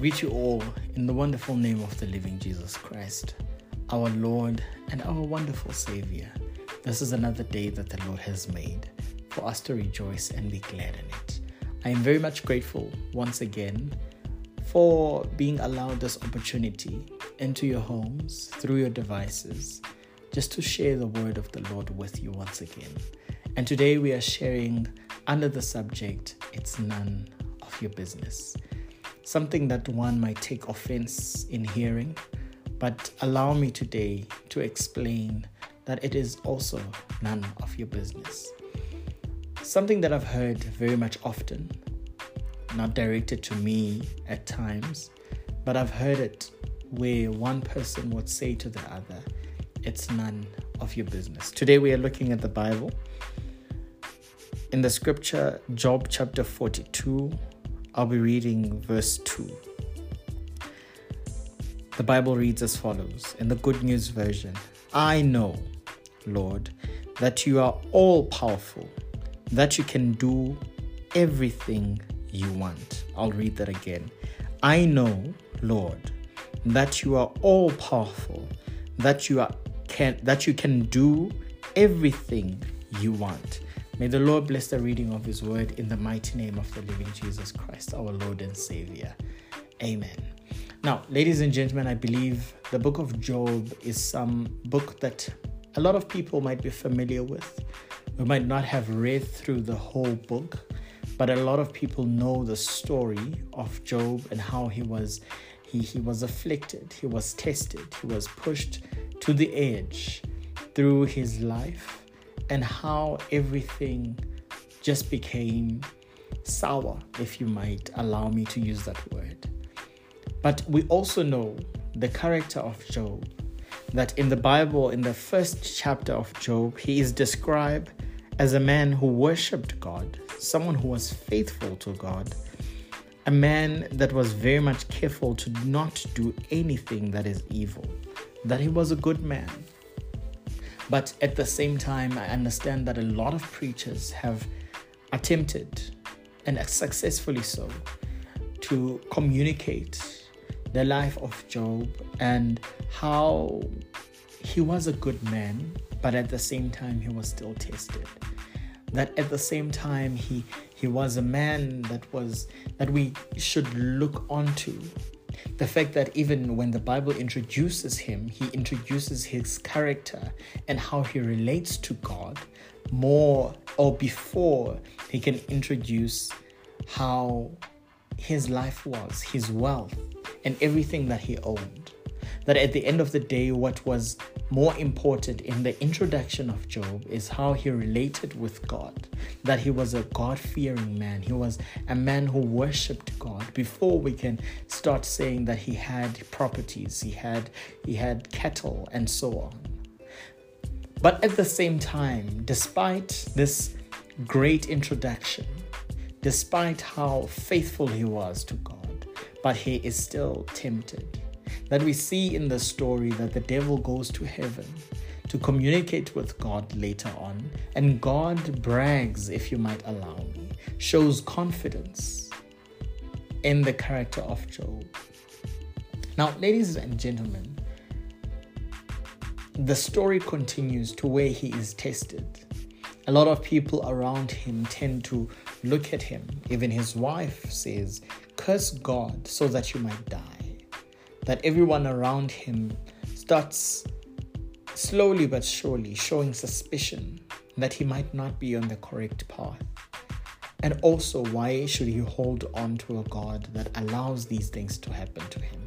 greet you all in the wonderful name of the living Jesus Christ, our Lord and our wonderful Savior. This is another day that the Lord has made for us to rejoice and be glad in it. I am very much grateful once again for being allowed this opportunity into your homes through your devices just to share the word of the Lord with you once again. And today we are sharing under the subject, It's None of Your Business. Something that one might take offense in hearing, but allow me today to explain that it is also none of your business. Something that I've heard very much often, not directed to me at times, but I've heard it where one person would say to the other, It's none of your business. Today we are looking at the Bible. In the scripture, Job chapter 42, I'll be reading verse 2. The Bible reads as follows in the Good News Version I know, Lord, that you are all powerful, that you can do everything you want. I'll read that again. I know, Lord, that you are all powerful, that you are can that you can do everything you want. May the Lord bless the reading of his word in the mighty name of the living Jesus Christ, our Lord and Savior. Amen. Now, ladies and gentlemen, I believe the book of Job is some book that a lot of people might be familiar with. We might not have read through the whole book, but a lot of people know the story of Job and how he was he, he was afflicted, he was tested, he was pushed to the edge through his life and how everything just became sour, if you might allow me to use that word. But we also know the character of Job, that in the Bible, in the first chapter of Job, he is described as a man who worshiped God, someone who was faithful to God, a man that was very much careful to not do anything that is evil, that he was a good man. But at the same time, I understand that a lot of preachers have attempted, and successfully so, to communicate the life of Job and how he was a good man, but at the same time, he was still tested. That at the same time, he he was a man that was that we should look onto. The fact that even when the Bible introduces him, he introduces his character and how he relates to God more or before he can introduce how his life was, his wealth, and everything that he owned. That at the end of the day, what was more important in the introduction of Job is how he related with God. That he was a God fearing man, he was a man who worshiped God before we can start saying that he had properties, he had, he had cattle, and so on. But at the same time, despite this great introduction, despite how faithful he was to God, but he is still tempted. That we see in the story that the devil goes to heaven to communicate with God later on, and God brags, if you might allow me, shows confidence in the character of Job. Now, ladies and gentlemen, the story continues to where he is tested. A lot of people around him tend to look at him. Even his wife says, Curse God so that you might die. That everyone around him starts slowly but surely showing suspicion that he might not be on the correct path. And also, why should he hold on to a God that allows these things to happen to him?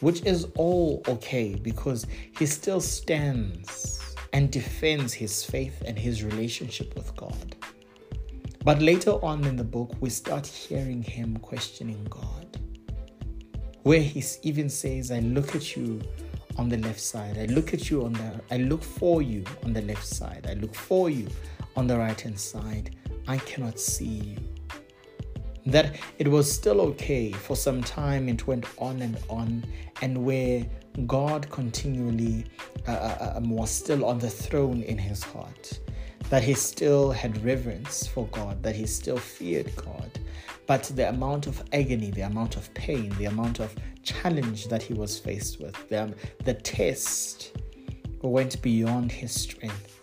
Which is all okay because he still stands and defends his faith and his relationship with God. But later on in the book, we start hearing him questioning God, where he even says, I look at you on the left side, I look at you on the, I look for you on the left side, I look for you on the right hand side, I cannot see you. That it was still okay for some time, it went on and on, and where God continually uh, uh, um, was still on the throne in his heart that he still had reverence for God, that he still feared God. But the amount of agony, the amount of pain, the amount of challenge that he was faced with, the, um, the test went beyond his strength.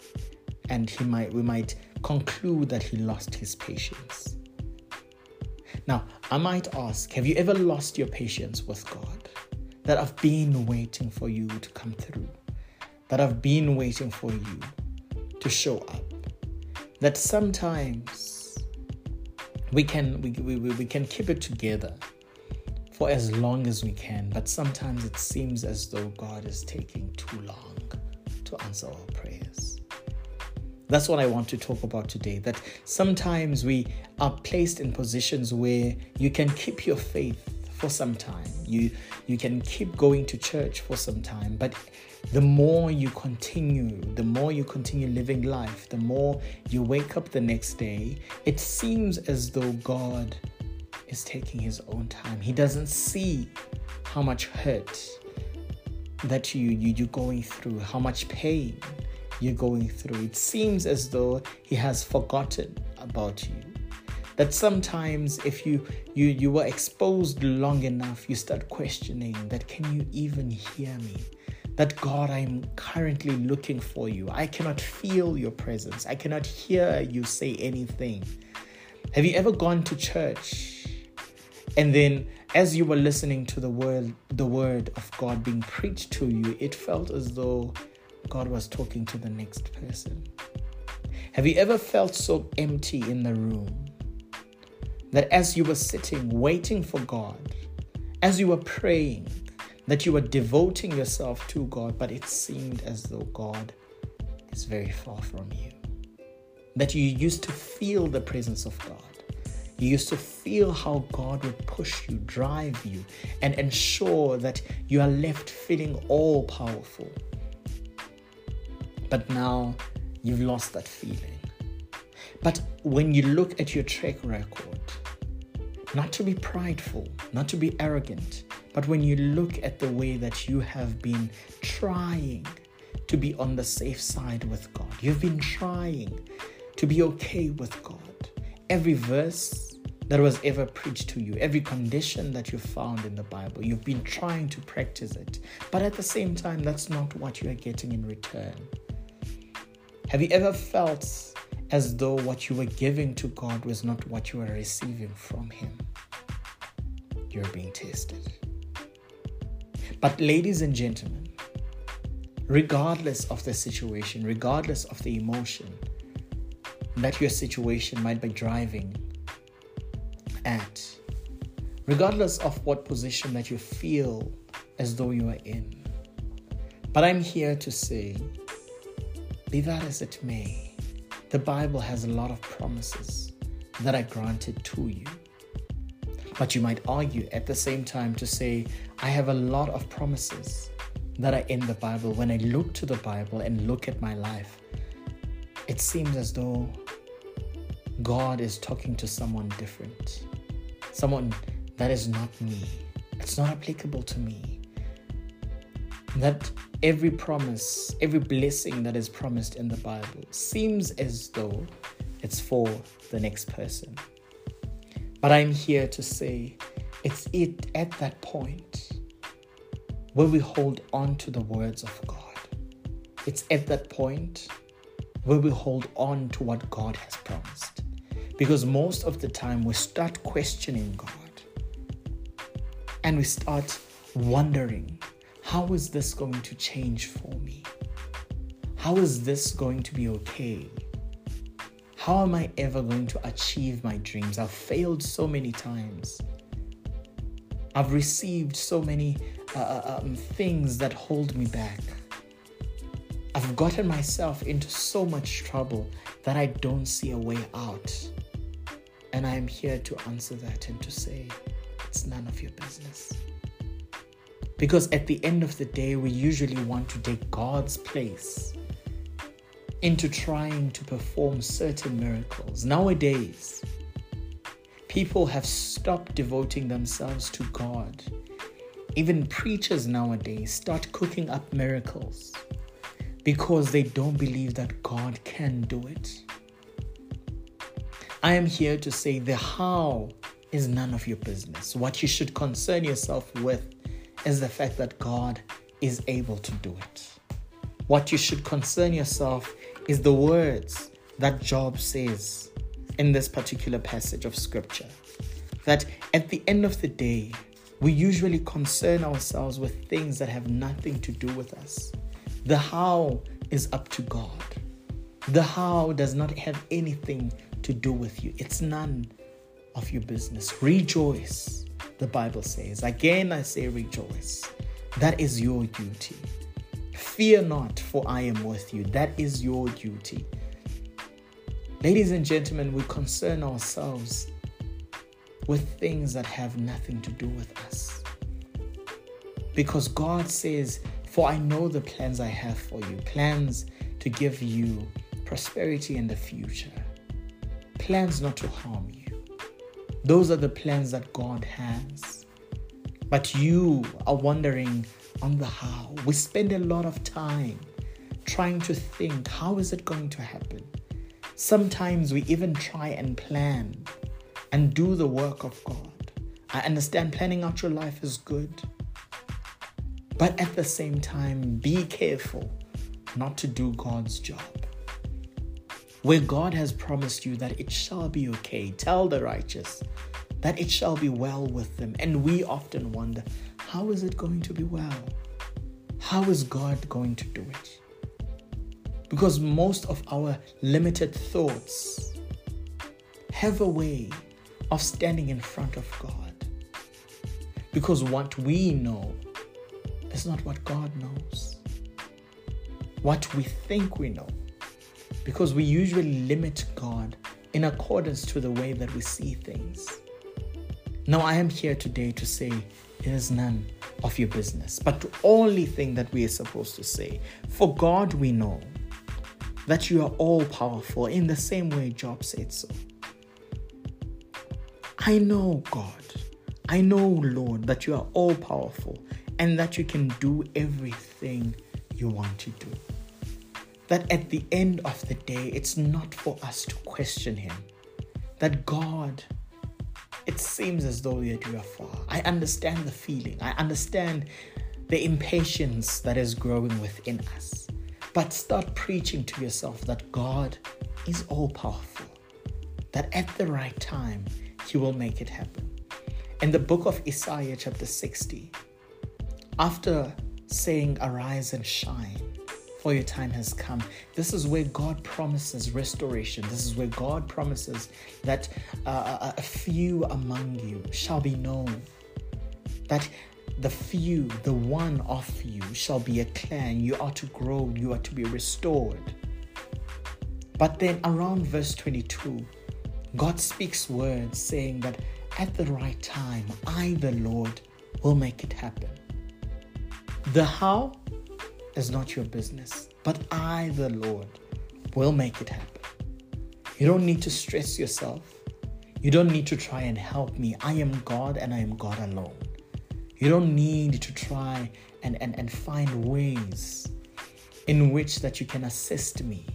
And he might we might conclude that he lost his patience. Now, I might ask, have you ever lost your patience with God? That I've been waiting for you to come through. That I've been waiting for you to show up. That sometimes we can we, we, we can keep it together for as long as we can, but sometimes it seems as though God is taking too long to answer our prayers. That's what I want to talk about today. That sometimes we are placed in positions where you can keep your faith for some time. You you can keep going to church for some time, but the more you continue, the more you continue living life, the more you wake up the next day, it seems as though God is taking his own time. He doesn't see how much hurt that you, you you're going through, how much pain you're going through. It seems as though he has forgotten about you. That sometimes if you you you were exposed long enough, you start questioning that can you even hear me? That God, I'm currently looking for you. I cannot feel your presence. I cannot hear you say anything. Have you ever gone to church and then as you were listening to the word the word of God being preached to you, it felt as though God was talking to the next person. Have you ever felt so empty in the room that as you were sitting waiting for God, as you were praying, that you were devoting yourself to God, but it seemed as though God is very far from you? That you used to feel the presence of God. You used to feel how God would push you, drive you, and ensure that you are left feeling all powerful. But now you've lost that feeling. But when you look at your track record, not to be prideful, not to be arrogant, but when you look at the way that you have been trying to be on the safe side with God, you've been trying to be okay with God. Every verse that was ever preached to you, every condition that you found in the Bible, you've been trying to practice it. But at the same time, that's not what you are getting in return. Have you ever felt as though what you were giving to God was not what you were receiving from Him? You're being tested. But, ladies and gentlemen, regardless of the situation, regardless of the emotion that your situation might be driving at, regardless of what position that you feel as though you are in, but I'm here to say be that as it may, the Bible has a lot of promises that are granted to you. But you might argue at the same time to say, I have a lot of promises that are in the Bible. When I look to the Bible and look at my life, it seems as though God is talking to someone different, someone that is not me. It's not applicable to me. That every promise, every blessing that is promised in the Bible seems as though it's for the next person. But I'm here to say it's it at that point where we hold on to the words of God. It's at that point where we hold on to what God has promised. Because most of the time we start questioning God and we start wondering how is this going to change for me? How is this going to be okay? How am I ever going to achieve my dreams? I've failed so many times. I've received so many uh, uh um, things that hold me back. I've gotten myself into so much trouble that I don't see a way out. And I am here to answer that and to say, it's none of your business. Because at the end of the day, we usually want to take God's place into trying to perform certain miracles. Nowadays, people have stopped devoting themselves to God. Even preachers nowadays start cooking up miracles because they don't believe that God can do it. I am here to say the how is none of your business. What you should concern yourself with is the fact that God is able to do it. What you should concern yourself is the words that Job says in this particular passage of scripture. That at the end of the day, we usually concern ourselves with things that have nothing to do with us. The how is up to God. The how does not have anything to do with you, it's none of your business. Rejoice, the Bible says. Again, I say rejoice. That is your duty. Fear not, for I am with you. That is your duty. Ladies and gentlemen, we concern ourselves with things that have nothing to do with us. Because God says, For I know the plans I have for you plans to give you prosperity in the future, plans not to harm you. Those are the plans that God has. But you are wondering on the how. We spend a lot of time trying to think how is it going to happen? Sometimes we even try and plan and do the work of God. I understand planning out your life is good. But at the same time, be careful not to do God's job. Where God has promised you that it shall be okay, tell the righteous that it shall be well with them. And we often wonder, how is it going to be well? How is God going to do it? Because most of our limited thoughts have a way of standing in front of God. Because what we know is not what God knows. What we think we know because we usually limit God in accordance to the way that we see things. Now, I am here today to say it is none of your business, but the only thing that we are supposed to say, for God we know that you are all powerful in the same way Job said so. I know, God, I know, Lord, that you are all powerful and that you can do everything you want to do that at the end of the day, it's not for us to question Him. That God, it seems as though that you are far. I understand the feeling, I understand the impatience that is growing within us. But start preaching to yourself that God is all powerful, that at the right time, He will make it happen. In the book of Isaiah, chapter 60, after saying, Arise and shine, for your time has come. This is where God promises restoration. This is where God promises that uh, a few among you shall be known. That the few, the one of you, shall be a clan. You are to grow, you are to be restored. But then around verse 22, God speaks words saying that at the right time, I, the Lord, will make it happen. The how is not your business, but I, the Lord, will make it happen. You don't need to stress yourself. You don't need to try and help me. I am God and I am God alone. You don't need to try and, and, and find ways in which that you can assist me.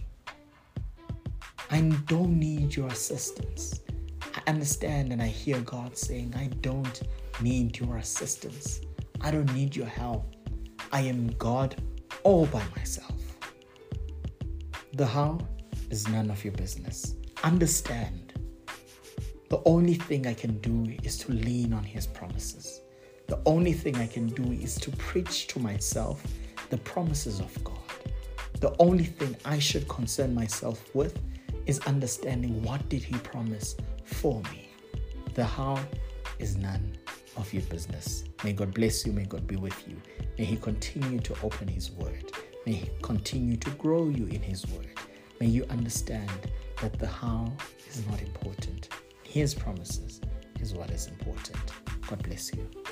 I don't need your assistance. I understand and I hear God saying, I don't need your assistance. I don't need your help. I am God all by myself. The how is none of your business. Understand. The only thing I can do is to lean on His promises. The only thing I can do is to preach to myself the promises of God. The only thing I should concern myself with is understanding what did he promise for me. The how is none of your business. May God bless you. May God be with you. May He continue to open His word. May He continue to grow you in His word. May you understand that the how is not important. His promises is what is important. God bless you.